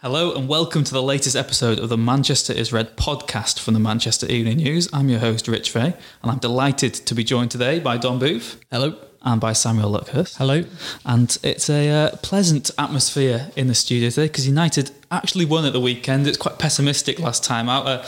Hello and welcome to the latest episode of the Manchester is Red podcast from the Manchester Evening News. I'm your host, Rich Fay, and I'm delighted to be joined today by Dom Booth. Hello. And by Samuel Luckhurst. Hello. And it's a uh, pleasant atmosphere in the studio today because United actually won at the weekend. It's quite pessimistic last time out. Uh,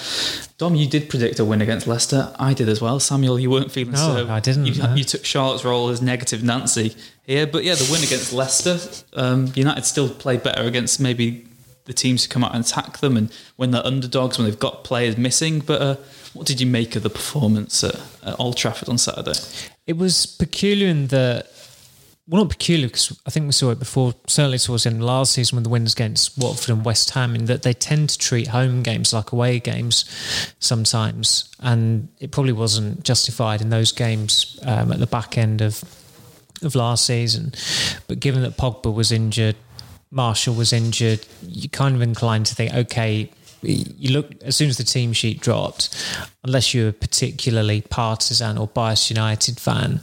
Dom, you did predict a win against Leicester. I did as well. Samuel, you weren't feeling no, so. I didn't. You, no. you, took Charlotte's role as negative Nancy here. But yeah, the win against Leicester, um, United still played better against maybe the teams who come out and attack them and when they're underdogs, when they've got players missing. But uh, what did you make of the performance at, at, Old Trafford on Saturday? It was peculiar in that, well, not peculiar because I think we saw it before, certainly towards the end of last season when the wins against Watford and West Ham, in that they tend to treat home games like away games sometimes. And it probably wasn't justified in those games um, at the back end of of last season. But given that Pogba was injured, Martial was injured, you're kind of inclined to think, okay, you look as soon as the team sheet dropped, unless you're a particularly partisan or biased United fan,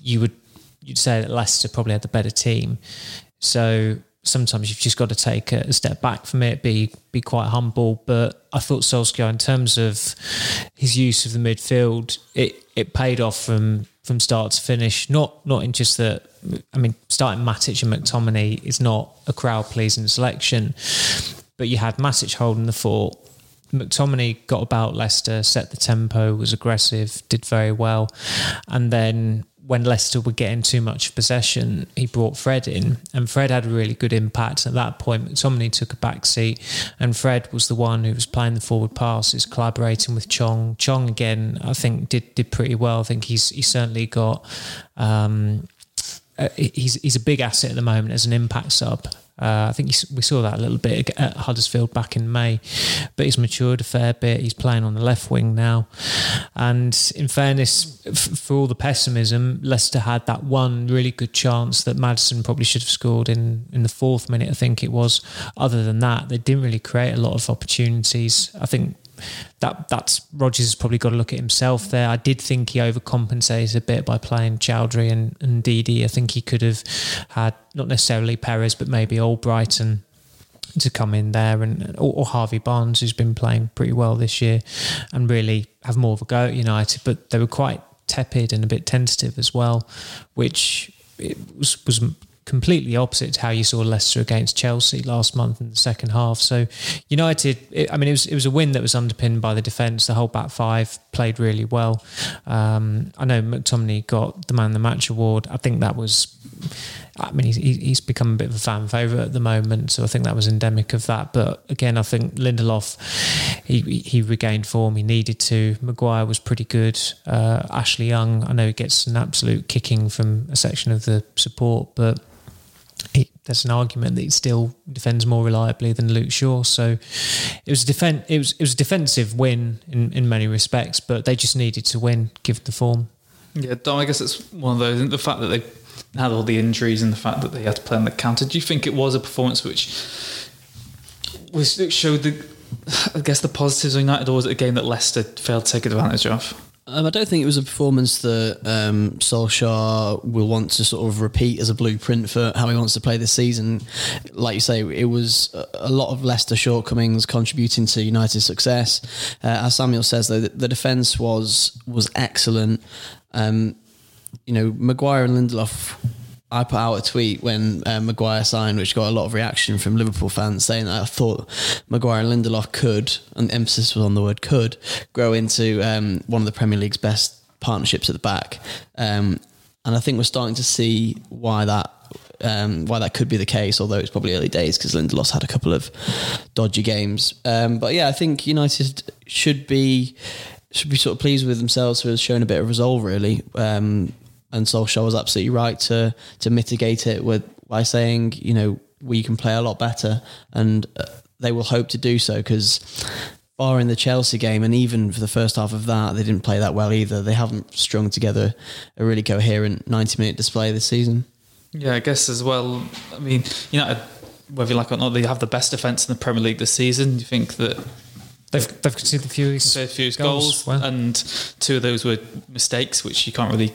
you would you'd say that Leicester probably had the better team. So sometimes you've just got to take a step back from it, be be quite humble. But I thought Solskjaer, in terms of his use of the midfield, it it paid off from from start to finish. Not not in just that. I mean, starting Matic and McTominay is not a crowd pleasing selection, but you had Matic holding the fort. McTominay got about Leicester, set the tempo, was aggressive, did very well, and then when Leicester were getting too much possession, he brought Fred in, and Fred had a really good impact. At that point, McTominay took a back seat, and Fred was the one who was playing the forward passes, collaborating with Chong. Chong again, I think, did did pretty well. I think he's he certainly got. Um, uh, he's he's a big asset at the moment as an impact sub. Uh, I think we saw that a little bit at Huddersfield back in May, but he's matured a fair bit. He's playing on the left wing now, and in fairness, f- for all the pessimism, Leicester had that one really good chance that Maddison probably should have scored in in the fourth minute. I think it was. Other than that, they didn't really create a lot of opportunities. I think that that's Rodgers has probably got to look at himself there. I did think he overcompensated a bit by playing Choudhury and, and Ndidi. I think he could have had not necessarily Perez, but maybe Albrighton to come in there and or, or, Harvey Barnes, who's been playing pretty well this year, and really have more of a go at United. But they were quite tepid and a bit tentative as well, which was was completely opposite to how you saw Leicester against Chelsea last month in the second half. So United, it, I mean, it was it was a win that was underpinned by the defence. The whole back five played really well. Um, I know McTominay got the man of the match award. I think that was. I mean, he's, he's become a bit of a fan favourite at the moment, so I think that was endemic of that. But again, I think Lindelof, he he regained form. He needed to. Maguire was pretty good. Uh, Ashley Young, I know he gets an absolute kicking from a section of the support, but he, there's an argument that he still defends more reliably than Luke Shaw. So it was a defend, it was it was a defensive win in, in many respects, but they just needed to win, given the form. Yeah, Dom, I guess it's one of those. The fact that they had all the injuries and the fact that they had to play on the counter. Do you think it was a performance which was showed the, I guess, the positives of United, or was it a game that Leicester failed to take advantage of? Um, I don't think it was a performance that um, Solskjaer will want to sort of repeat as a blueprint for how he wants to play this season. Like you say, it was a lot of Leicester shortcomings contributing to United's success. Uh, as Samuel says, though, the, defence was was excellent. Um, you know, Maguire and Lindelof I put out a tweet when uh, Maguire signed, which got a lot of reaction from Liverpool fans saying that I thought Maguire and Lindelof could, and emphasis was on the word could, grow into um, one of the Premier League's best partnerships at the back. Um, and I think we're starting to see why that um, why that could be the case, although it's probably early days because Lindelof had a couple of dodgy games. Um, but yeah, I think United should be should be sort of pleased with themselves for showing a bit of resolve, really. Um, and Solskjaer was absolutely right to to mitigate it with by saying, you know, we can play a lot better, and uh, they will hope to do so because barring the Chelsea game and even for the first half of that, they didn't play that well either. They haven't strung together a really coherent 90 minute display this season. Yeah, I guess as well. I mean, you know, whether you like it or not, they have the best defence in the Premier League this season. You think that They've, they've conceded the fewest, a few goals, goals, well. and two of those were mistakes, which you can't really.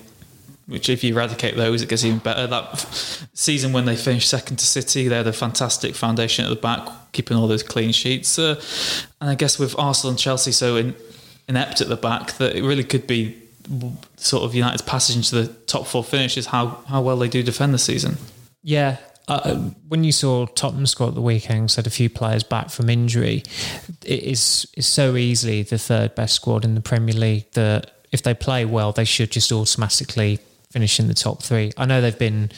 Which, if you eradicate those, it gets even better. That season when they finished second to City, they had a fantastic foundation at the back, keeping all those clean sheets. Uh, and I guess with Arsenal and Chelsea so in, inept at the back, that it really could be sort of United's passage into the top four finish is how, how well they do defend the season. Yeah. Uh, when you saw Tottenham score at the weekend, had a few players back from injury, it is is so easily the third best squad in the Premier League that if they play well, they should just automatically finish in the top three. I know they've been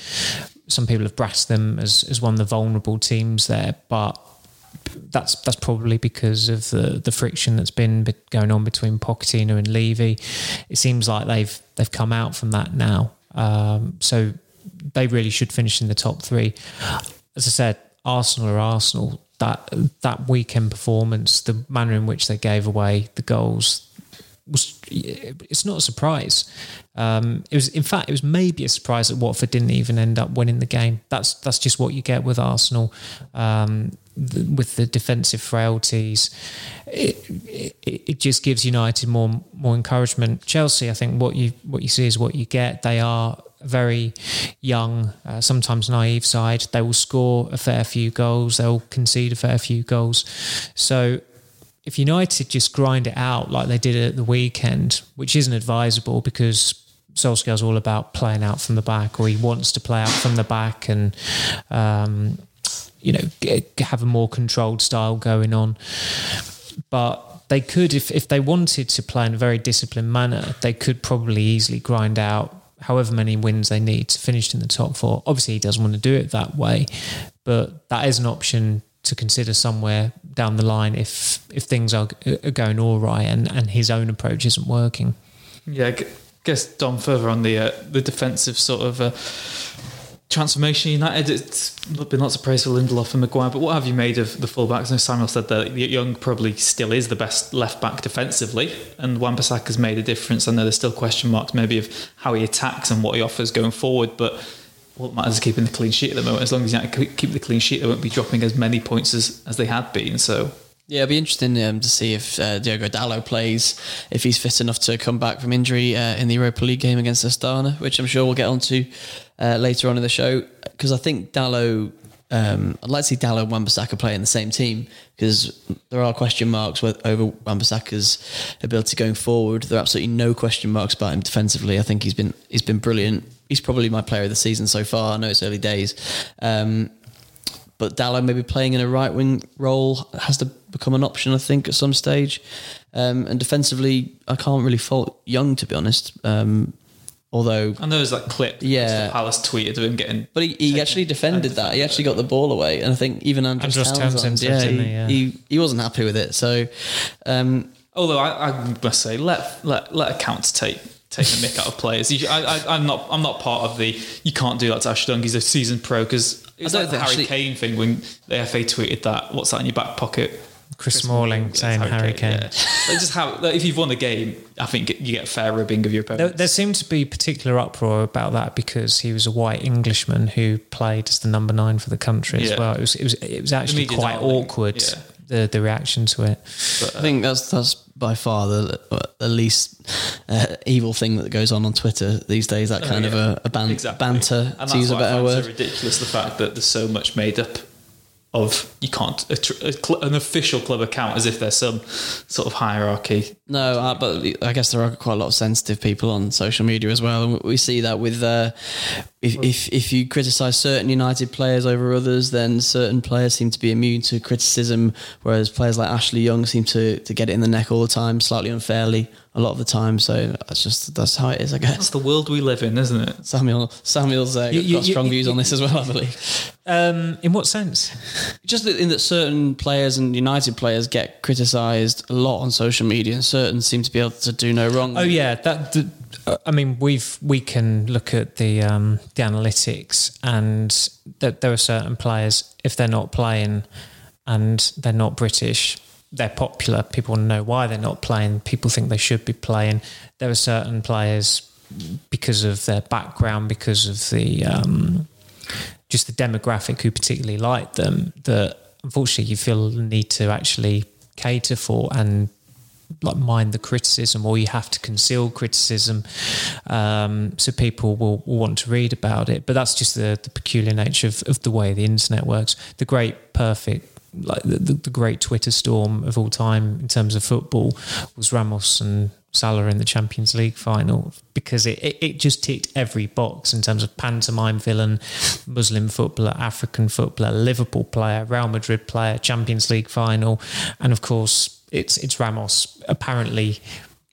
some people have brassed them as, as one of the vulnerable teams there, but that's that's probably because of the the friction that's been going on between Pochettino and Levy. It seems like they've they've come out from that now. Um, so they really should finish in the top three. As I said, Arsenal are Arsenal. That that weekend performance, the manner in which they gave away the goals, was it's not a surprise. Um, it was, in fact, it was maybe a surprise that Watford didn't even end up winning the game. That's that's just what you get with Arsenal, um, with the defensive frailties. It, it, it just gives United more more encouragement. Chelsea, I think, what you what you see is what you get. They are a very young, uh, sometimes naive side. They will score a fair few goals. They'll concede a fair few goals. So if United just grind it out like they did at the weekend, which isn't advisable because Solskjaer's all about playing out from the back, or he wants to play out from the back and, um, you know, get, have a more controlled style going on. But they could, if, if they wanted to play in a very disciplined manner, they could probably easily grind out however many wins they need to finish in the top four. Obviously, he doesn't want to do it that way, but that is an option to consider somewhere down the line if if things are, are going all right and, and his own approach isn't working. Yeah, I guess Dom further on the uh, the defensive sort of uh, transformation. United, it's been lots of praise for Lindelof and Maguire, but what have you made of the fullbacks? I know Samuel said that Young probably still is the best left back defensively, and Wan has made a difference. I know there's still question marks maybe of how he attacks and what he offers going forward, but what matters is keeping the clean sheet at the moment. As long as United keep the clean sheet, they won't be dropping as many points as, as they had been. So Yeah, it'd be interesting um, to see if uh, Diogo Dalot plays, if he's fit enough to come back from injury uh, in the Europa League game against Astana, which I'm sure we'll get onto uh, later on in the show. Because I think Dallo, um, I'd like to see Dalot and Wan-Bissaka play in the same team because there are question marks with, over Wan-Bissaka's ability going forward. There are absolutely no question marks about him defensively. I think he's been he's been brilliant. He's probably my player of the season so far. I know it's early days. Um, but Dalot maybe playing in a right wing role has to become an option, I think, at some stage. Um, and defensively, I can't really fault Young to be honest. Um, although, I know there's that clip. Yeah. that Palace tweeted of him getting. but he, he actually defended that. He actually got the ball away, and I think even Andros, Andros Townsend, Townsend yeah, he, didn't he? Yeah. he he wasn't happy with it. So, um, Although I, I must say, let let let accounts take take the mick out of players. You- I, I, I'm not I'm not part of the you can't do that to Ash Dung. He's a seasoned pro because it's I like don't the think Harry actually- Kane thing when the FA tweeted that. What's that in your back pocket? Chris, Smalling Yeah, saying it's Harry Kane. Yeah. Like, just how like, if you've won a game, I think you get a fair ribbing of your There, opponent. there seemed to be particular uproar about that because he was a white Englishman who played as the number nine for the country as Yeah. well. It was it was it was actually media quite darling, awkward yeah. the the reaction to it. I think that's that's by far the the least uh, evil thing that goes on on Twitter these days. That kind of yeah. a, a ban- Exactly. banter, and to use a why I better find word. So ridiculous the fact that there's so much made up of you can't a, a an official club account as if there's some sort of hierarchy. No, uh, but I guess there are quite a lot of sensitive people on social media as well, and we see that with uh, if, if if you criticise certain United players over others, then certain players seem to be immune to criticism, whereas players like Ashley Young seem to to get it in the neck all the time, slightly unfairly a lot of the time. So that's just that's how it is, I guess. That's the world we live in, isn't it? Samuel Samuel's uh, You- you- got strong you- views on this as well, I believe. Um, in what sense? Just that- in that certain players and United players get criticised a lot on social media, and certain seem to be able to do no wrong. Oh yeah, that. Uh, I mean, we've we can look at the um, the analytics, and that there are certain players if they're not playing and they're not British. They're popular. People know why they're not playing. People think they should be playing. There are certain players because of their background, because of the um, just the demographic who particularly like them, that unfortunately you feel the need to actually cater for and like mind the criticism or you have to conceal criticism um, so people will, will, want to read about it. But that's just the, the peculiar nature of, of, the way the internet works. The great perfect like the, the, the great twitter storm of all time in terms of football was ramos and Salah in the Champions League final because it, it, it, just ticked every box in terms of pantomime villain, Muslim footballer, African footballer, Liverpool player, Real Madrid player, Champions League final, and of course it's it's Ramos apparently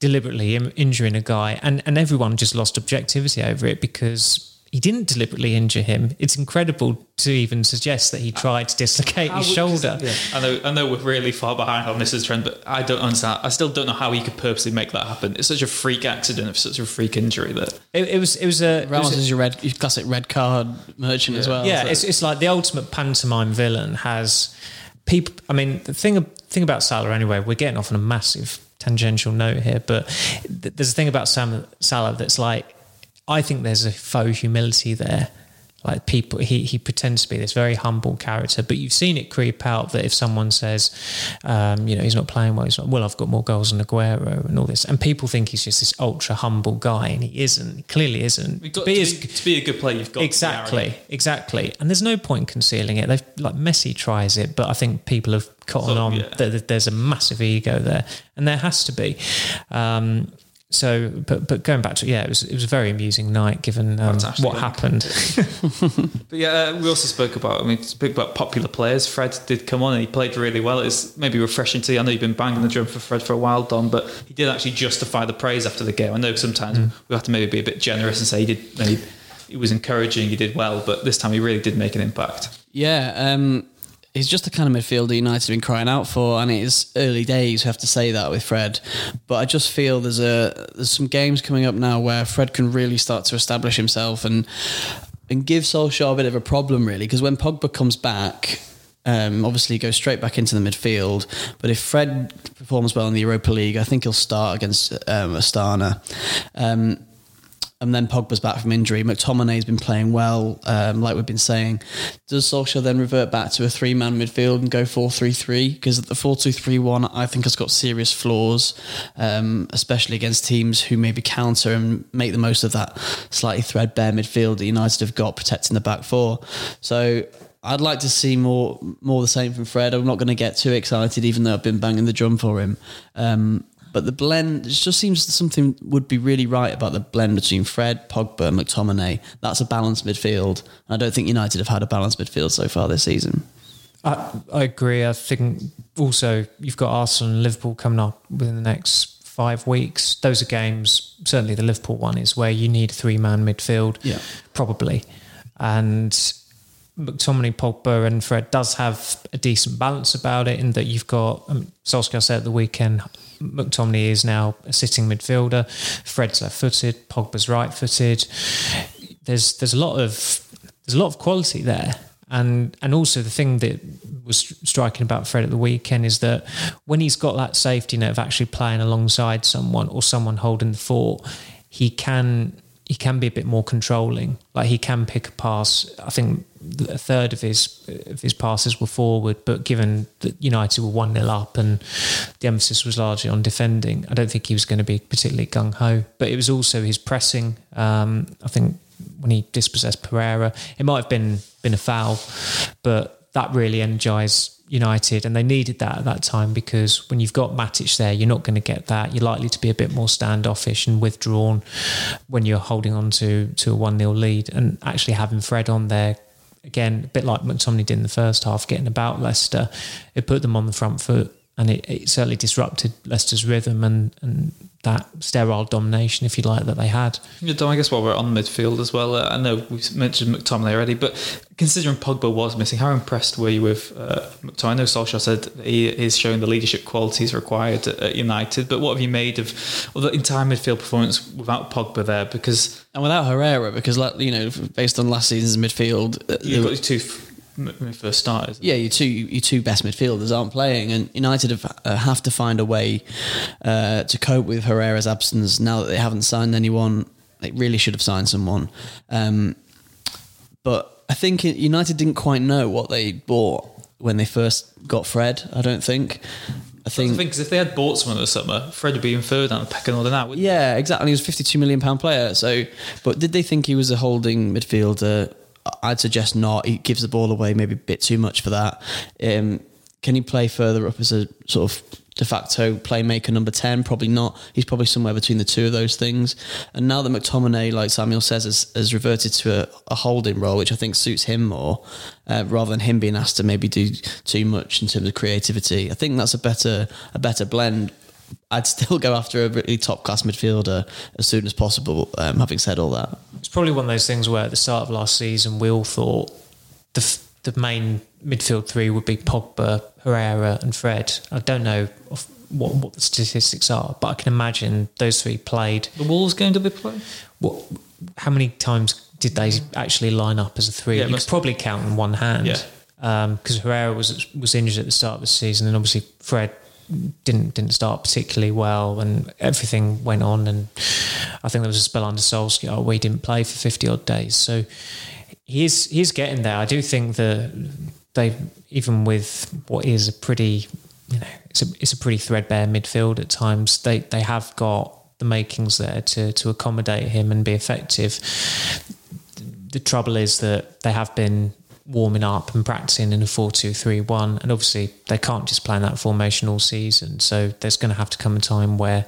deliberately injuring a guy, and and everyone just lost objectivity over it because he didn't deliberately injure him. It's incredible to even suggest that he tried to dislocate his shoulder. Yeah. I know, I know, we're really far behind on this as trend, but I don't understand. I still don't know how he could purposely make that happen. It's such a freak accident of such a freak injury that it, it was. It was a Ramos was is your red, your classic red card merchant yeah. as well. Yeah, so. it's it's like the ultimate pantomime villain has people. I mean, the thing thing about Salah anyway. We're getting off on a massive tangential note here, but there's a thing about Sam, Salah that's like I think there's a faux humility there like people he, he pretends to be this very humble character but you've seen it creep out that if someone says um, you know he's not playing well he's like well I've got more goals than Aguero and all this and people think he's just this ultra humble guy and he isn't he clearly isn't. To be, as, to be, a good player you've got exactly exactly. And there's no point concealing it. They've like Messi tries it but I think people have caught so, on yeah. that there's a massive ego there and there has to be. Um, so, but but going back to yeah, it was it was a very amusing night given um, what happened. but yeah, uh, we also spoke about I mean spoke about popular players. Fred did come on and he played really well. It's maybe refreshing to you. I know you've been banging the drum for Fred for a while, Dom, but he did actually justify the praise after the game. I know sometimes mm. we have to maybe be a bit generous and say he did maybe he was encouraging, he did well, but this time he really did make an impact. Yeah. Um, he's just the kind of midfielder United have been crying out for, and it's early days. We have to say that with Fred, but I just feel there's a there's some games coming up now where Fred can really start to establish himself and and give Solskjaer a bit of a problem, really, because when Pogba comes back. Um, obviously, he goes straight back into the midfield. But if Fred performs well in the Europa League, I think he'll start against um, Astana. Um, and then Pogba's back from injury. McTominay's been playing well, um, like we've been saying. Does Solskjaer then revert back to a three man midfield and go 4 3 3? Because the 4 2 3 1, I think, has got serious flaws, um, especially against teams who maybe counter and make the most of that slightly threadbare midfield that United have got protecting the back four. So I'd like to see more more the same from Fred. I'm not going to get too excited, even though I've been banging the drum for him. Um, but the blend, it just seems something would be really right about the blend between Fred, Pogba, and McTominay. That's a balanced midfield. I don't think United have had a balanced midfield so far this season. I, I agree. I think also you've got Arsenal and Liverpool coming up within the next five weeks. Those are games, certainly the Liverpool one is where you need a three man midfield, yeah. probably. And McTominay, Pogba, and Fred does have a decent balance about it in that you've got, um, Solskjaer said at the weekend, McTominay is now a sitting midfielder. Fred's left-footed. Pogba's right-footed. There's there's a lot of there's a lot of quality there, and and also the thing that was striking about Fred at the weekend is that when he's got that safety net of actually playing alongside someone or someone holding the fort, he can he can be a bit more controlling. Like he can pick a pass. I think a third of his of his passes were forward, but given that United were one 0 up and the emphasis was largely on defending, I don't think he was going to be particularly gung ho. But it was also his pressing. Um, I think when he dispossessed Pereira, it might have been been a foul, but that really energised United, and they needed that at that time because when you've got Matic there, you're not going to get that. You're likely to be a bit more standoffish and withdrawn when you're holding on to to a one 0 lead, and actually having Fred on there. Again, a bit like McTominay did in the first half, getting about Leicester, it put them on the front foot and it, it certainly disrupted Leicester's rhythm and, and that sterile domination, if you like, that they had. Yeah, Dom, I guess while we're on midfield as well, uh, I know we've mentioned McTominay already, but considering Pogba was missing, how impressed were you with uh, McTominay? I know Solskjaer said he is showing the leadership qualities required at, at United, but what have you made of, of the entire midfield performance without Pogba there? Because and without Herrera, because you know, based on last season's midfield, uh, you've got two m- first starters. yeah, your two your two best midfielders aren't playing, and United have, uh, have to find a way uh, to cope with Herrera's absence. Now that they haven't signed anyone, they really should have signed someone. Um, but I think United didn't quite know what they bought when they first got Fred. I don't think. I think. because if they had bought someone in the summer, Fred would be further down the pecking order now. Yeah, exactly. He was a fifty-two million pound player. So, but did they think he was a holding midfielder? I'd suggest not. He gives the ball away maybe a bit too much for that. Um, can he play further up as a sort of de facto playmaker number ten? Probably not. He's probably somewhere between the two of those things. And now that McTominay, like Samuel says, has, has reverted to a, a holding role, which I think suits him more, uh, rather than him being asked to maybe do too much in terms of creativity. I think that's a better a better blend. I'd still go after a really top class midfielder as soon as possible. Um, having said all that, It's probably one of those things where at the start of last season, we all thought the f- the main midfield three would be Pogba, Herrera, and Fred. I don't know of what what the statistics are, but I can imagine those three played. The Wolves game did they play? What? How many times did they actually line up as a three? Yeah, you could probably count on one hand. Yeah. Because Herrera was was injured at the start of the season, and obviously Fred didn't didn't start particularly well, and everything went on. And I think there was a spell under Solskjaer where he didn't play for fifty odd days. So he's he's getting there. I do think that they even with what is a pretty you know it's a it's a pretty threadbare midfield at times. They they have got the makings there to to accommodate him and be effective. The trouble is that they have been warming up and practicing in a 4-2-3-1 and obviously they can't just play in that formation all season. So there's going to have to come a time where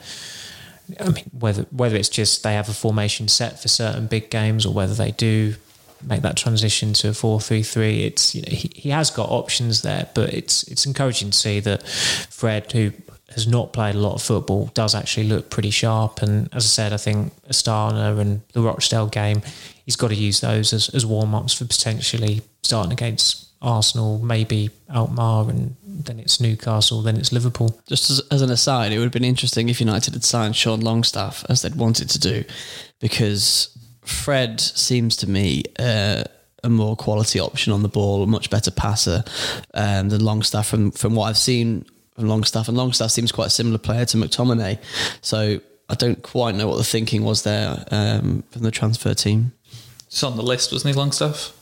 I mean whether whether it's just they have a formation set for certain big games or whether they do make that transition to a 4-3-3 it's you know he, he has got options there. But it's it's encouraging to see that Fred who has not played a lot of football does actually look pretty sharp. And as I said I think Astana and the Rochdale game he's got to use those as, as warm-ups for potentially starting against Arsenal maybe Alkmaar and then it's Newcastle then it's Liverpool just as, as an aside, it would have been interesting if United had signed Sean Longstaff as they'd wanted to do, because Fred seems to me uh, a more quality option on the ball, a much better passer um, than Longstaff from from what I've seen from Longstaff, and Longstaff seems quite a similar player to McTominay, so I don't quite know what the thinking was there um, from the transfer team. It's on the list, wasn't he, Longstaff?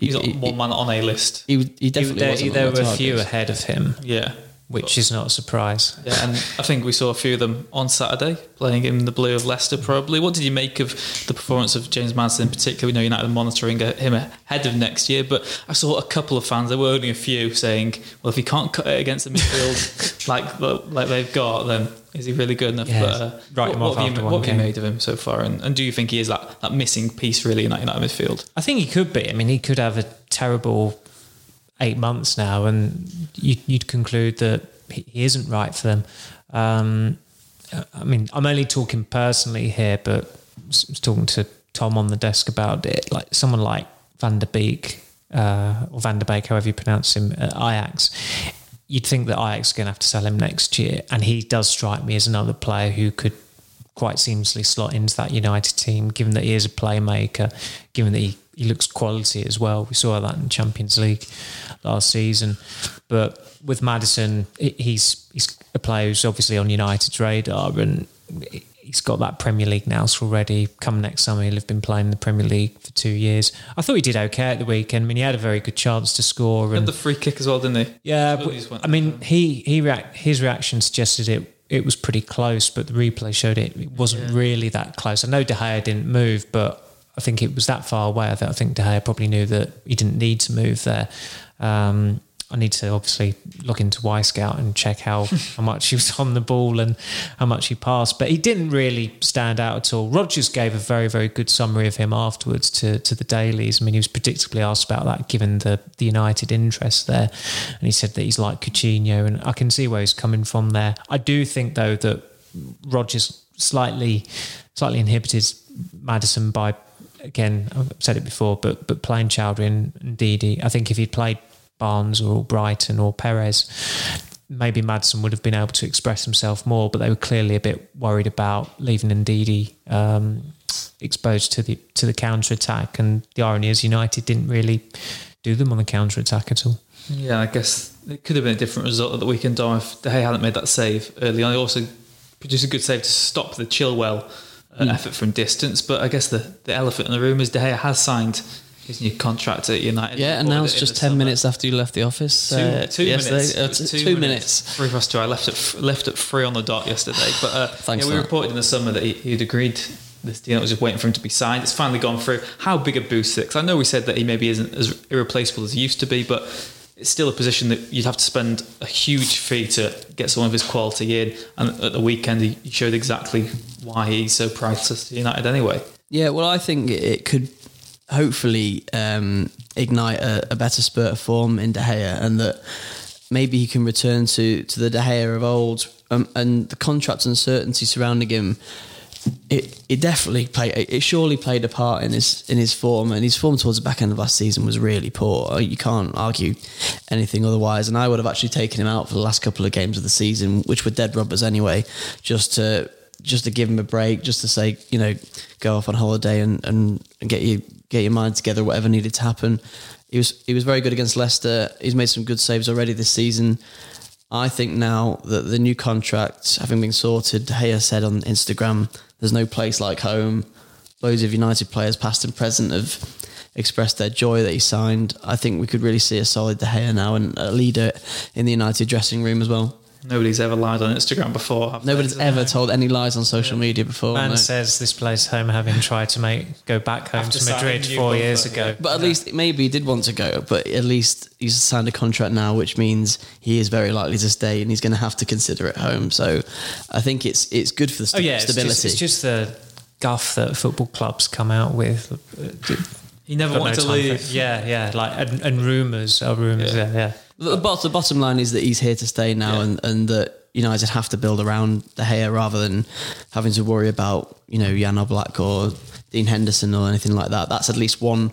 He's He- on one man on a list. He, he definitely there, wasn't there were a few ahead of him Yeah. Which is not a surprise Yeah, and I think we saw a few of them on Saturday playing in the blue of Leicester. Probably. What did you make of the performance of James Maddison in particular? We know United are monitoring him ahead of next year, but I saw a couple of fans. There were only a few saying, "Well, if he can't cut it against the midfield like like they've got, then is he really good enough?" Yeah, but uh, write what, what have you, what have you made of him so far? And, and do you think he is that, that missing piece really in that United midfield? I think he could be. I mean, he could have a terrible eight months now, and you'd, you'd conclude that he isn't right for them. Um, I mean, I'm only talking personally here, but I was talking to Tom on the desk about it. Like someone like Van der Beek uh, or Van der Beek, however you pronounce him, at Ajax. You'd think that Ajax are going to have to sell him next year, and he does strike me as another player who could quite seamlessly slot into that United team, given that he is a playmaker, given that he, he looks quality as well. We saw that in Champions League last season. But with Maddison, he's he's a player who's obviously on United's radar and he's got that Premier League nous already. Come next summer, he'll have been playing in the Premier League for two years. I thought he did okay at the weekend. I mean, he had a very good chance to score. Had And the free kick as well, didn't he? yeah, but, he I mean, he he react, his reaction suggested it it was pretty close, but the replay showed it, it wasn't really that close. I know De Gea didn't move, but I think it was that far away I think De Gea probably knew that he didn't need to move there. Um, I need to obviously look into Wyscout and check how, how much he was on the ball and how much he passed, but he didn't really stand out at all. Rodgers gave a very, very good summary of him afterwards to, to the dailies. I mean, he was predictably asked about that given the, the United interest there. And he said that he's like Coutinho, and I can see where he's coming from there. I do think, though, that Rodgers slightly slightly inhibited Maddison by again I've said it before but but playing Choudhury and, Didi I think if he'd played Barnes or Brighton or Perez maybe Madsen would have been able to express himself more but they were clearly a bit worried about leaving Ndidi um, exposed to the to the counter attack and the irony is United didn't really do them on the counter attack at all. Yeah, I guess it could have been a different result at the weekend, if De Gea hadn't made that save early on. He also produced a good save to stop the Chilwell uh, Hmm. effort from distance. But I guess the, the elephant in the room is De Gea has signed his new contract at United. Yeah, and now it's it just 10 summer. minutes after you left the office. Two, uh, two minutes. Uh, It was t- two, two minutes. Three past two. I left at left at three on the dot yesterday. But uh, Thanks yeah, we that. reported in the summer that he, he'd agreed this deal. It was just waiting for him to be signed. It's finally gone through. How big a boost is it? 'Cause I know we said that he maybe isn't as irreplaceable as he used to be, but it's still a position that you'd have to spend a huge fee to get someone of his quality in. And at the weekend, he, he showed exactly why he's so priceless to United anyway. Yeah, well, I think it could hopefully um, ignite a, a better spurt of form in De Gea, and that maybe he can return to to the De Gea of old. Um, and the contract uncertainty surrounding him, it it definitely played. It surely played a part in his in his form, and his form towards the back end of last season was really poor. You can't argue anything otherwise. And I would have actually taken him out for the last couple of games of the season, which were dead rubbers anyway, just to just to give him a break, just to say, you know, go off on holiday and, and, and get you get your mind together, whatever needed to happen. He was he was very good against Leicester. He's made some good saves already this season. I think now that the new contract having been sorted, De Gea said on Instagram, "There's no place like home." Loads of United players, past and present, have expressed their joy that he signed. I think we could really see a solid De Gea now and a leader in the United dressing room as well. Nobody's ever lied on Instagram before. have they? Nobody's ever told any lies on social media before. Man no. says this place home, having tried to make go back home After to Madrid four years contract, ago. But at least maybe he did want to go, but at least he's signed a contract now, which means he is very likely to stay, and he's going to have to consider it home. So I think it's it's good for the Oh st- yeah, it's stability. just, it's just the guff that football clubs come out with. He never Got wanted no to time for leave. Yeah, yeah, like and, and rumours are rumours. Yeah, yeah. The, bottom, the bottom line is that he's here to stay now, Yeah. and, and that United have to build around De Gea rather than having to worry about you know Jan Oblak or Dean Henderson or anything like that. That's at least one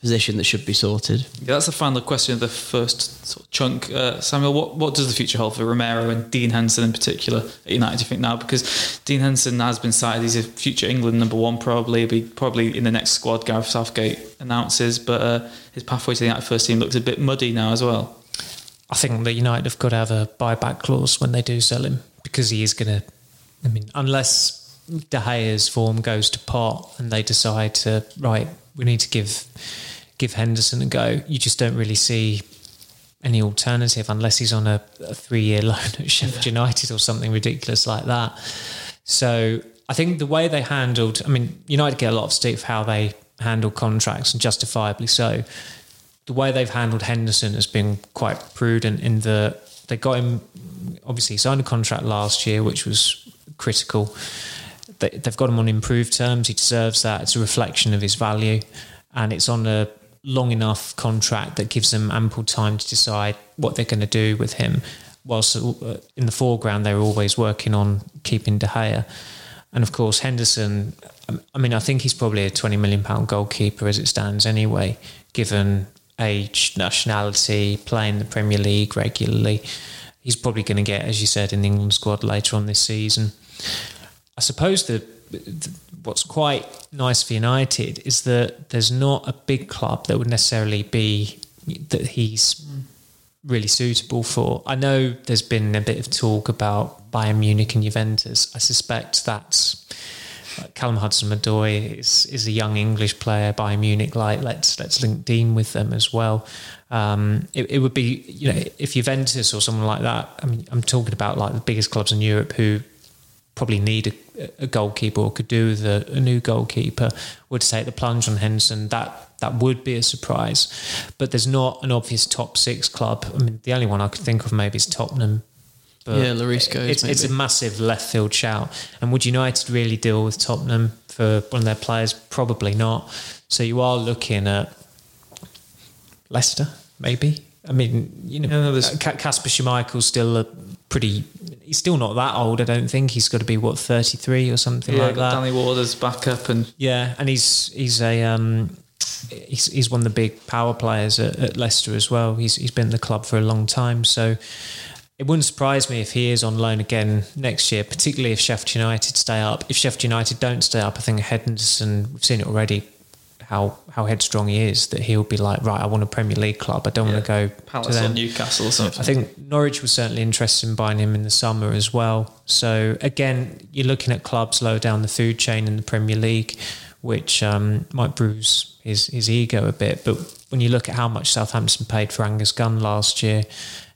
position that should be sorted. Yeah, that's the final question of the first sort of chunk. Uh, Samuel, what, what does the future hold for Romero and Dean Henderson in particular at United, do you think now? Because Dean Henderson has been cited, he's a future England number one probably, be probably in the next squad Gareth Southgate announces, but uh, his pathway to the United first team looks a bit muddy now as well. I think that United have got to have a buyback clause when they do sell him because he is going to. I mean, unless De Gea's form goes to pot and they decide to right, we need to give give Henderson a go. You just don't really see any alternative unless he's on a, a three year loan at Sheffield United or something ridiculous like that. So I think the way they handled, I mean, United get a lot of stick for how they handle contracts and justifiably so the way they've handled Henderson has been quite prudent in the they got him obviously he signed a contract last year which was critical. They, they've got him on improved terms. He deserves that. It's a reflection of his value. And it's on a long enough contract that gives them ample time to decide what they're going to do with him. Whilst uh, in the foreground they're always working on keeping De Gea. And of course Henderson um, I mean I think he's probably a 20 million pound goalkeeper as it stands anyway given age, nationality, playing the Premier League regularly. He's probably going to get, as you said, in the England squad later on this season. I suppose that what's quite nice for United is that there's not a big club that would necessarily be that he's really suitable for. I know there's been a bit of talk about Bayern Munich and Juventus. I suspect that's like Callum Hudson-Odoi is is a young English player by Munich. Like let's let's link Dean with them as well. Um, it, it would be you know if Juventus or someone like that. I mean, I'm talking about like the biggest clubs in Europe who probably need a, a goalkeeper or could do with a, a new goalkeeper. Would take the plunge on Henderson. That that would be a surprise, but there's not an obvious top six club. I mean, the only one I could think of maybe is Tottenham. Yeah, Lloris goes, It's, it's a massive left field shout. And would United really deal with Tottenham for one of their players? Probably not. So you are looking at Leicester, maybe. I mean, you know, Yeah, no, there's- Ka- Kasper Schmeichel's still a pretty. He's still not that old. I don't think he's got to be what thirty three or something Yeah, like that. Danny Ward's back up and Yeah, and he's he's a um, he's he's one of the big power players at, at Leicester as well. He's he's been at the club for a long time, so it wouldn't surprise me if he is on loan again next year, particularly if Sheffield United stay up. If Sheffield United don't stay up, I think Henderson we've seen it already how how headstrong he is that he'll be like, right, I want a Premier League club. I don't Yeah. want to go to Palace or. Newcastle or something. I think Norwich was certainly interested in buying him in the summer as well. So again, you're looking at clubs low down the food chain in the Premier League, which um, might bruise his his ego a bit. But when you look at how much Southampton paid for Angus Gunn last year,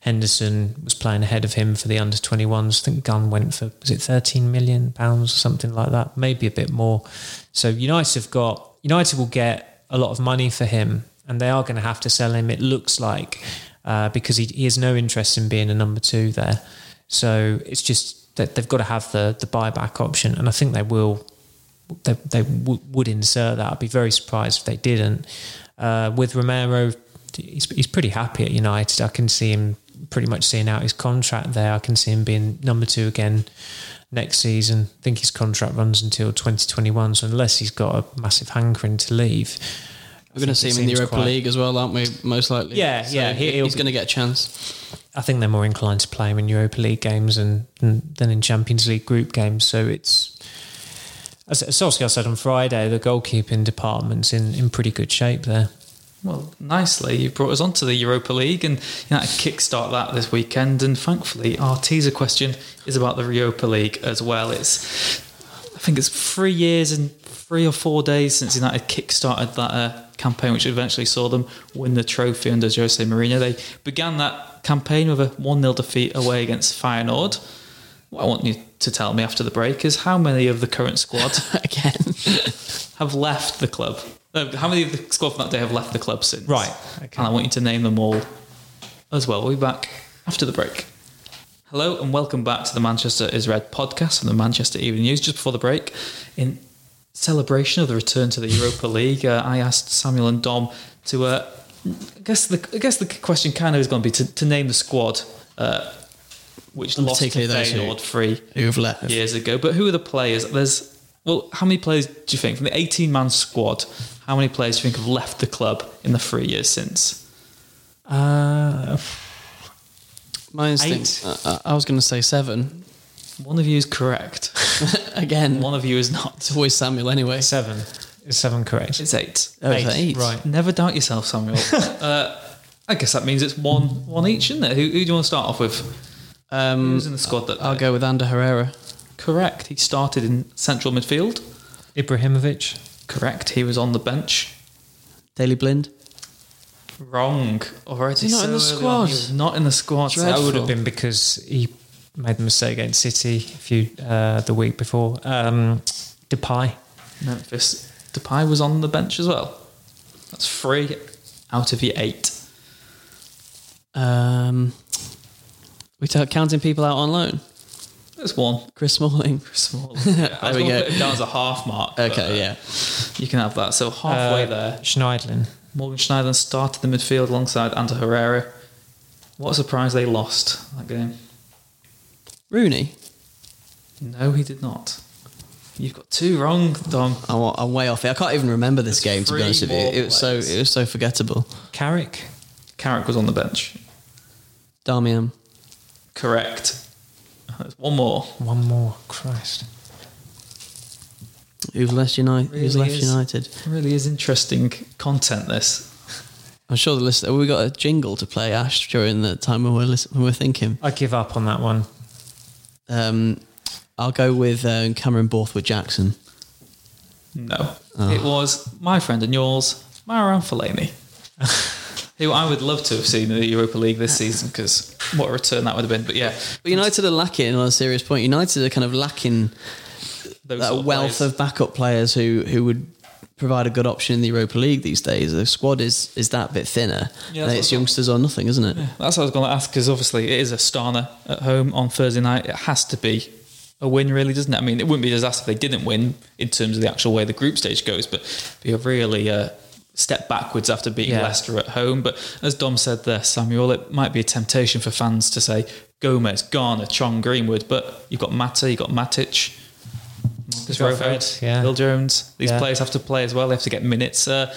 Henderson was playing ahead of him for the under 21s. I think Gunn went for was it 13 million pounds or something like that, maybe a bit more. So United have got United will get a lot of money for him, and they are going to have to sell him. It looks like uh, because he, he has no interest in being a number two there. So it's just that they've got to have the the buyback option, and I think they will. They, they w- would insert that. I'd be very surprised if they didn't. Uh, with Romero, he's, he's pretty happy at United. I can see him pretty much seeing out his contract there. I can see him being number two again next season. I think his contract runs until 2021. So unless he's got a massive hankering to leave, We're going to see him in the Europa League as well, aren't we? Most likely. Yeah, yeah, he- he's going to get a chance. I think they're more inclined to play him in Europa League games and, and than in Champions League group games. So it's Solskjaer said on Friday, the goalkeeping department's in, in pretty good shape there. Well, nicely, you brought us on to the Europa League and you know, kickstart that this weekend. And thankfully, our teaser question is about the Europa League as well. It's, I think it's three years and three or four days since United kickstarted that uh, campaign, which eventually saw them win the trophy under Jose Mourinho. They began that campaign with a 1 0 defeat away against Feyenoord. What I want you to tell me after the break is how many of the current squad Again. have left the club. Uh, how many of the squad from that day have left the club since? Right, okay. And I want you to name them all as well. We'll be back after the break. Hello and welcome back to the Manchester is Red podcast from the Manchester Evening News. Just before the break, in celebration of the return to the Europa League, uh, I asked Samuel and Dom to. Uh, I guess the I guess the question kind of is going to be to, to name the squad uh, which And lost to particularly those who- Feyenoord three Who've left. years ago. But who are the players? There's well, how many players do you think from the 18 man squad? How many players do you think have left the club in the three years since? Uh, My instinct, uh, I was going to say seven. One of you is correct. Again, One of you is not. it's always Samuel anyway. seven. Is seven correct? It's eight. Oh, it's eight. Right. Never doubt yourself, Samuel. uh, I guess that means it's one one each, isn't it? Who, who do you want to start off with? Um, Who's in the squad that? I'll go with Ander Herrera. Correct. He started in central midfield. Ibrahimovic. Correct. He was on the bench. Daley Blind. Wrong. Already He's not in the so on. squad. He was not in the squad. That would have been because he made the mistake against City a few uh, the week before. Um, Depay. Memphis Depay was on the bench as well. That's three out of your eight. Um, we start counting people out on loan. There's one. Chris Smalling. Small. Yeah, There we go. put it down as a half mark. but, Okay, uh, yeah. You can have that. So halfway Uh, there. Schneiderlin. Morgan Schneider started the midfield alongside Ander Herrera. What a surprise they lost that game. Rooney. No, he did not. You've got two wrong, Dom. I'm, I'm way off it. I can't even remember this There's game to be honest with you. It was so it was so forgettable. Carrick. Carrick was on the bench. Darmian. Correct. There's one more. One more. Christ. Who's left United? who's Really left is. United? Really is interesting content, this. I'm sure the list. We got a jingle to play Ash during the time when we're listen, when we're thinking. I give up on that one. Um, I'll go with uh, Cameron Borthwick Jackson. No. Oh. It was my friend and yours, Marouane Fellaini. who I would love to have seen in the Europa League this season because what a return that would have been. But yeah, But United are lacking on a serious point. United are kind of lacking those that sort of wealth players. of backup players who who would provide a good option in the Europa League these days. The squad is is that bit thinner. Yeah, And it's youngsters or nothing, isn't it? That's what I was going to ask because obviously it is Astana at home on Thursday night. It has to be a win, really, doesn't it? I mean, it wouldn't be a disaster if they didn't win in terms of the actual way the group stage goes, but be a really uh, step backwards after beating Yeah. Leicester at home. But as Dom said there, Samuel, it might be a temptation for fans to say Gomes, Garner, Chong, Greenwood, but you've got Mata, you've got Matic. Marcus You've got Rashford, Fred, yeah. Phil Jones. These Yeah. players have to play as well. They have to get minutes. Uh,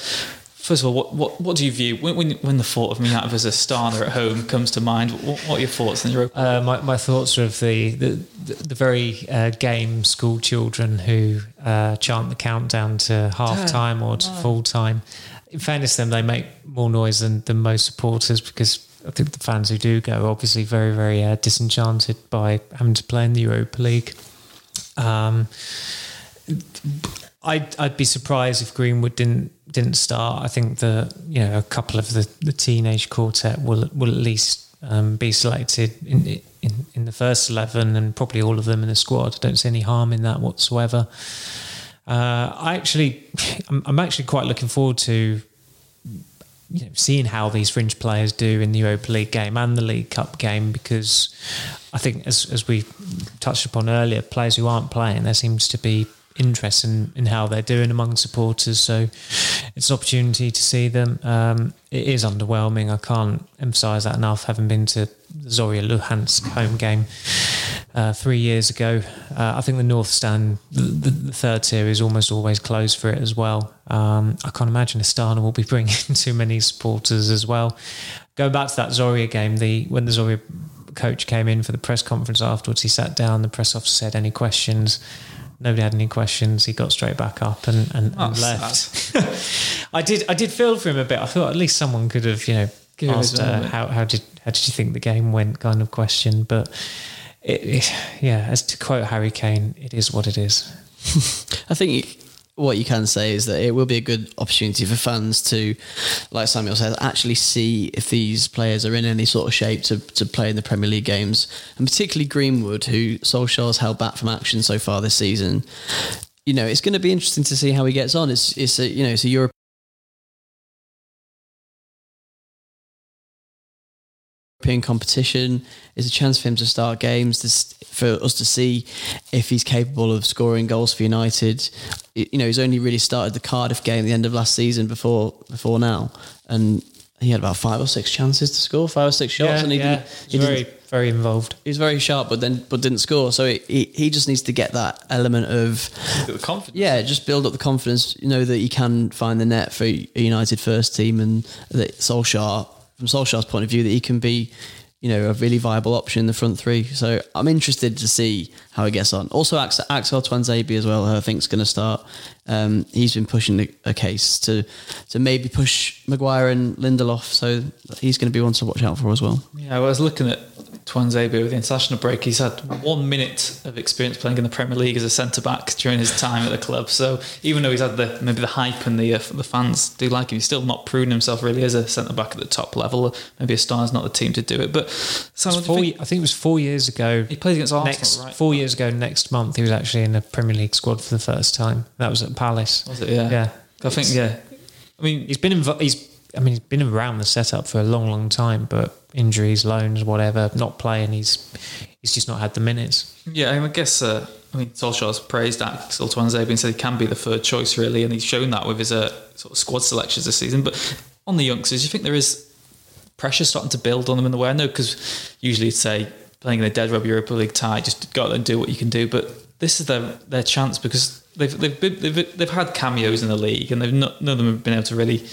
first of all, what, what, what do you view when, when, when the thought of versus Astana at home comes to mind? What, what are your thoughts in Europa? Uh, my, my thoughts are of the the, the very uh, game school children who uh, chant the countdown to half time or to full time. In fairness, to them they make more noise than, than most supporters because I think the fans who do go are obviously very very uh, disenchanted by having to play in the Europa League. Um, I'd I'd be surprised if Greenwood didn't didn't start. I think the you know a couple of the, the teenage quartet will will at least um, be selected in, in in the first eleven and probably all of them in the squad. I don't see any harm in that whatsoever. Uh, I actually, I'm, I'm actually quite looking forward to you know, seeing how these fringe players do in the Europa League game and the League Cup game because I think, as, as we touched upon earlier, players who aren't playing, there seems to be interest in, in how they're doing among supporters. So it's an opportunity to see them. Um, it is underwhelming. I can't emphasise that enough, having been to the Zorya Luhansk home game uh, three years ago. Uh, I think the North Stand, the, the, third tier, is almost always closed for it as well. Um, I can't imagine Astana will be bringing too many supporters as well. Going back to that Zorya game, the when the Zorya coach came in for the press conference afterwards, he sat down. The press officer said, "Any questions?" Nobody had any questions. He got straight back up and, and, Oh, and left. I did. I did feel for him a bit. I thought at least someone could have, you know, Give asked uh, how how did how did you think the game went, kind of question. But it, it, yeah, as to quote Harry Kane, it is what it is. I think what you can say is that it will be a good opportunity for fans to, like Samuel said, actually see if these players are in any sort of shape to, to play in the Premier League games, and particularly Greenwood, who Solskjaer's held back from action so far this season. You know, it's going to be interesting to see how he gets on. It's it's a you know it's a Europe. European competition is a chance for him to start games, to, for us to see if he's capable of scoring goals for United. You know, he's only really started the Cardiff game at the end of last season before before now, and he had about five or six chances to score, five or six shots, and he didn't. He's He very didn't very involved. he was very sharp, but then but didn't score. So he, he, he just needs to get that element of the confidence. yeah, just build up the confidence. You know that he can find the net for a United first team, and that Solskjaer, from Solskjaer's point of view, that he can be, you know, a really viable option in the front three. So I'm interested to see how he gets on. Also, Axel, Axel Tuanzebe as well. I think is going to start. Um, he's been pushing a case to to maybe push Maguire and Lindelof, so he's going to be one to watch out for as well. Yeah, I was looking at Tuanzebe with the international break. He's had one minute of experience playing in the Premier League as a centre back during his time at the club. So even though he's had the maybe the hype and the uh, the fans do like him, he's still not proven himself really as a centre back at the top level. Maybe Astana is not the team to do it. But so It's four, I think it was four years ago. He played against Arsenal, next, right? Four years ago, next month, he was actually in the Premier League squad for the first time. That was at Palace. was it? Yeah, Yeah. I think yeah. I mean, He's been invo- he's I mean he's been around the setup for a long, long time, but injuries, loans, whatever, not playing. He's he's just not had the minutes. Yeah, I guess. Uh, I mean, Solskjaer's praised Axel Tuanzebe and said he can be the third choice, really, and he's shown that with his uh, sort of squad selections this season. But on the youngsters, you think there is pressure starting to build on them in the way? I know because usually you'd say playing in a dead rub Europa League tie, just go out there and do what you can do. But this is their their chance because they've they've been, they've, they've had cameos in the league and they've not, none of them have been able to really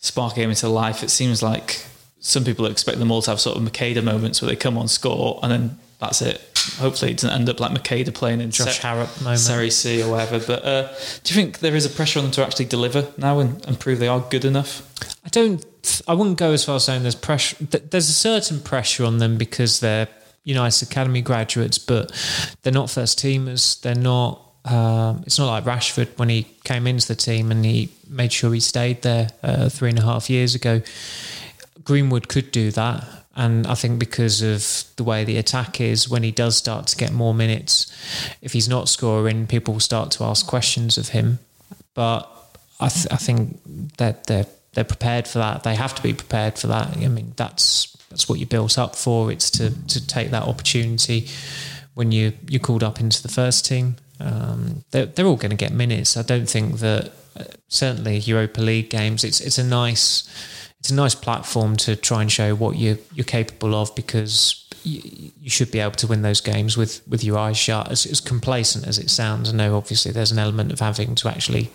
spark game into life. It seems like some people expect them all to have sort of Macheda moments where they come on, score, and then that's it. Hopefully, it doesn't end up like Macheda playing in Josh Se- Harrop moment. Serie C or whatever. But uh, do you think there is a pressure on them to actually deliver now and, and prove they are good enough? I don't. I wouldn't go as far as saying there's pressure. There's a certain pressure on them because they're United Academy graduates, but they're not first teamers. They're not. Um, it's not like Rashford when he came into the team and he made sure he stayed there uh, three and a half years ago. Greenwood could do that. And I think because of the way the attack is, when he does start to get more minutes, if he's not scoring, people will start to ask questions of him. But I, th- I think that they're they're prepared for that. They have to be prepared for that. I mean, that's that's what you're built up for. It's to to take that opportunity when you you're called up into the first team. Um, they're they're all going to get minutes. I don't think that uh, certainly Europa League games. It's it's a nice it's a nice platform to try and show what you you're capable of because you, you should be able to win those games with with your eyes shut. As, as complacent as it sounds, I know obviously there's an element of having to actually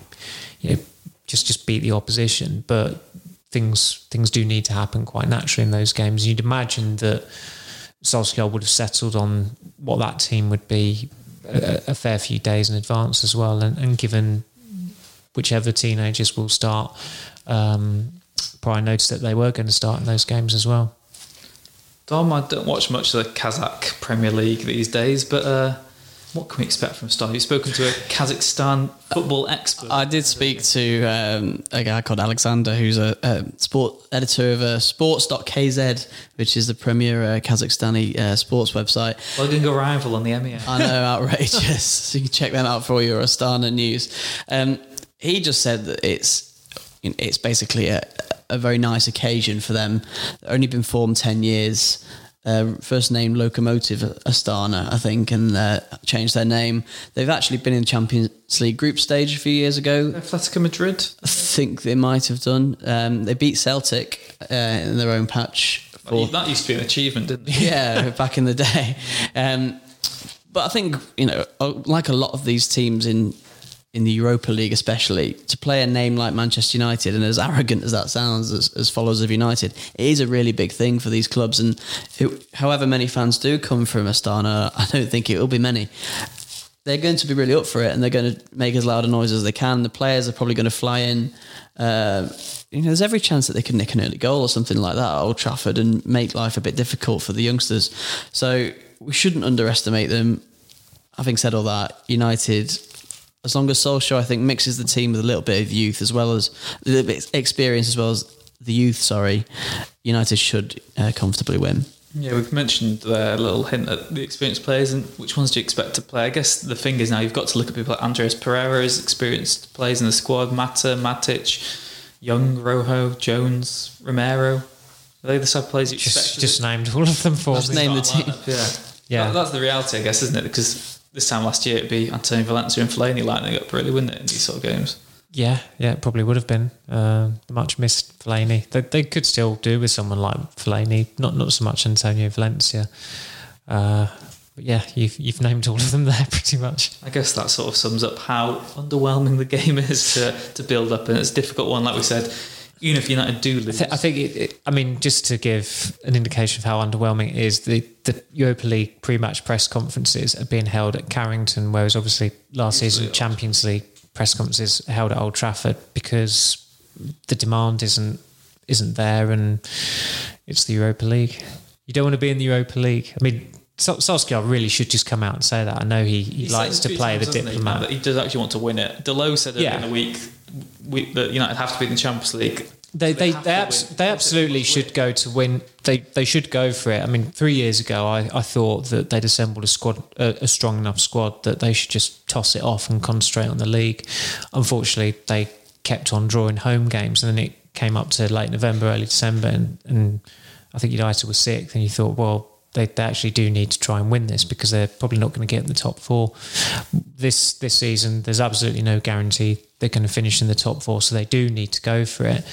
you know just just beat the opposition, but things things do need to happen quite naturally in those games. You'd imagine that Solskjaer would have settled on what that team would be a, a fair few days in advance as well, and, and given whichever teenagers will start, um, probably noticed that they were going to start in those games as well. Dom, I don't watch much of the Kazakh Premier League these days, but uh, what can we expect from Star? You've spoken to a Kazakhstan football expert. I did speak to um, a guy called Alexander, who's a, a sport editor of uh, sports.kz, which is the premier uh, Kazakhstani uh, sports website. Plugging a rival on the MEN. I know, outrageous. so you can check them out for all your Astana news. Um, he just said that it's it's basically a, a very nice occasion for them. They've only been formed 10 years. Uh, first name Lokomotiv Astana, I think, and uh, changed their name. They've actually been in the Champions League group stage a few years ago. Atletico Madrid. I think they might have done. Um, they beat Celtic uh, in their own patch. That used to be an achievement, didn't it? yeah, back in the day. Um, but I think you know, like a lot of these teams in in the Europa League, especially to play a name like Manchester United, and as arrogant as that sounds, as, as followers of United, it is a really big thing for these clubs. And it, however many fans do come from Astana, I don't think it will be many. They're going to be really up for it, and they're going to make as loud a noise as they can. The players are probably going to fly in. Uh, you know, there's every chance that they could nick an early goal or something like that at Old Trafford and make life a bit difficult for the youngsters. So we shouldn't underestimate them. Having said all that, United as long as Solskjaer, I think, mixes the team with a little bit of youth as well as a little bit experience as well as the youth. Sorry, United should uh, comfortably win. Yeah, we've mentioned a little hint at the experienced players and which ones do you expect to play? I guess the thing is now you've got to look at people like Andreas Pereira, as experienced players in the squad, Mata, Matic, Young, Rojo, Jones, Romero. Are they the sub players you expect? Just, just named all of them for Just me. name the team. Yeah. Yeah. That- that's the reality, I guess, isn't it? Because this time last year it'd be Antonio Valencia and Fellaini lining up, really, wouldn't it, in these sort of games? Yeah, yeah, it probably would have been. Uh, the much missed Fellaini. They, they could still do with someone like Fellaini, not not so much Antonio Valencia. Uh, but yeah, you've you've named all of them there pretty much. I guess that sort of sums up how underwhelming the game is to, to build up, and it's a difficult one, like we said. Even if United do I, lose, th- I think, it, it, I mean, just to give an indication of how underwhelming it is, the, the Europa League pre-match press conferences are being held at Carrington, whereas obviously last season Champions League press conferences are held at Old Trafford because the demand isn't isn't there, and it's the Europa League. You don't want to be in the Europa League. I mean, Sol- Solskjaer really should just come out and say that. I know he, he, said likes to play the times, hasn't he, diplomat. that he does actually want to win it. Dalot said Yeah. in the week we, that United have to be in the Champions League. They they have they, to abs- they They absolutely must win. should go to win. They they should go for it. I mean, three years ago, I, I thought that they'd assembled a squad, a, a strong enough squad that they should just toss it off and concentrate on the league. Unfortunately, they kept on drawing home games, and then it came up to late November, early December, and, and I think United was sick. And you thought, well, they, they actually do need to try and win this because they're probably not going to get in the top four this this season. There's absolutely no guarantee they're going to finish in the top four, so they do need to go for it.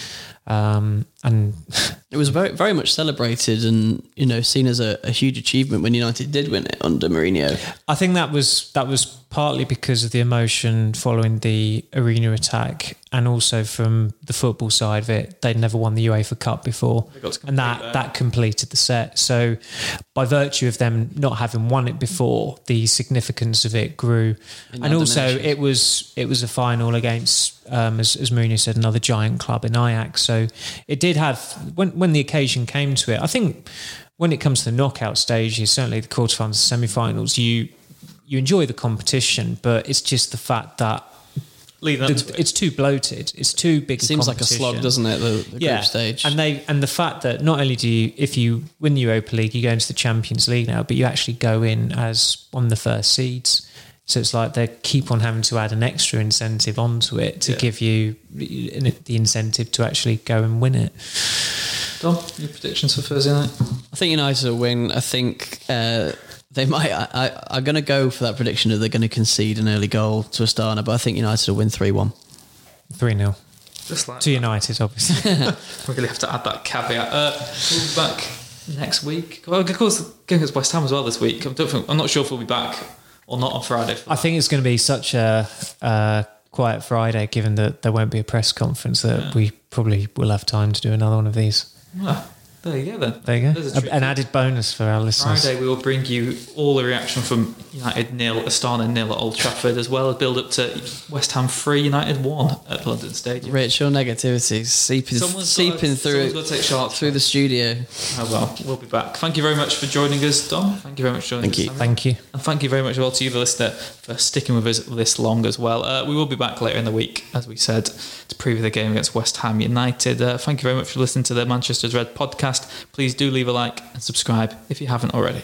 Um, and It was very, very much celebrated and you know seen as a, a huge achievement when United did win it under Mourinho. I think that was that was partly because of the emotion following the arena attack, and also from the football side of it. They'd never won the UEFA Cup before, and that complete that completed the set. So, by virtue of them not having won it before, the significance of it grew, and also dimension. it was it was a final against, um, as, as Mourinho said, another giant club in Ajax. So it did have when when the occasion came to it. I think when it comes to the knockout stages, certainly the quarterfinals, semi-finals, you you enjoy the competition, but it's just the fact that Leading up the, to it. it's too bloated. It's too big. It Seems like a slog, doesn't it? The, the group stage. and they and the fact that not only do you, if you win the Europa League, you go into the Champions League now, but you actually go in as one of the first seeds. So it's like they keep on having to add an extra incentive onto it to Yeah. give you the the incentive to actually go and win it. Dom, your predictions for Thursday night? I think United will win. I think uh, they might. I, I, I'm going to go for that prediction that they're going to concede an early goal to Astana, but I think United will win three one. Three 0 Just like to United, obviously. We really have to add that caveat. Uh, we'll be back next week. Well, of course, the game against West Ham as well this week. I don't think, I'm not sure if we'll be back or not on Friday. for I think it's going to be such a, a quiet Friday, given that there won't be a press conference, that we probably will have time to do another one of these. Well, there you go then. There you go. a treat. An added bonus for our listeners. Friday we will bring you all the reaction from United nil, Astana nil at Old Trafford, as well as build up to West Ham three, United one at London Stadium. Rich, your negativity is seeping, Someone's seeping gotta- through someone's gotta take Charlotte through the studio. Oh well, we'll be back. Thank you very much for joining us, Dom. Thank you very much for joining Thank us. you. Samuel. Thank you. And thank you very much as well to you, the listener, for sticking with us this long as well. Uh, we will be back later in the week, as we said, to preview the game against West Ham United. Uh, thank you very much for listening to the Manchester's Red podcast. Please do leave a like and subscribe if you haven't already.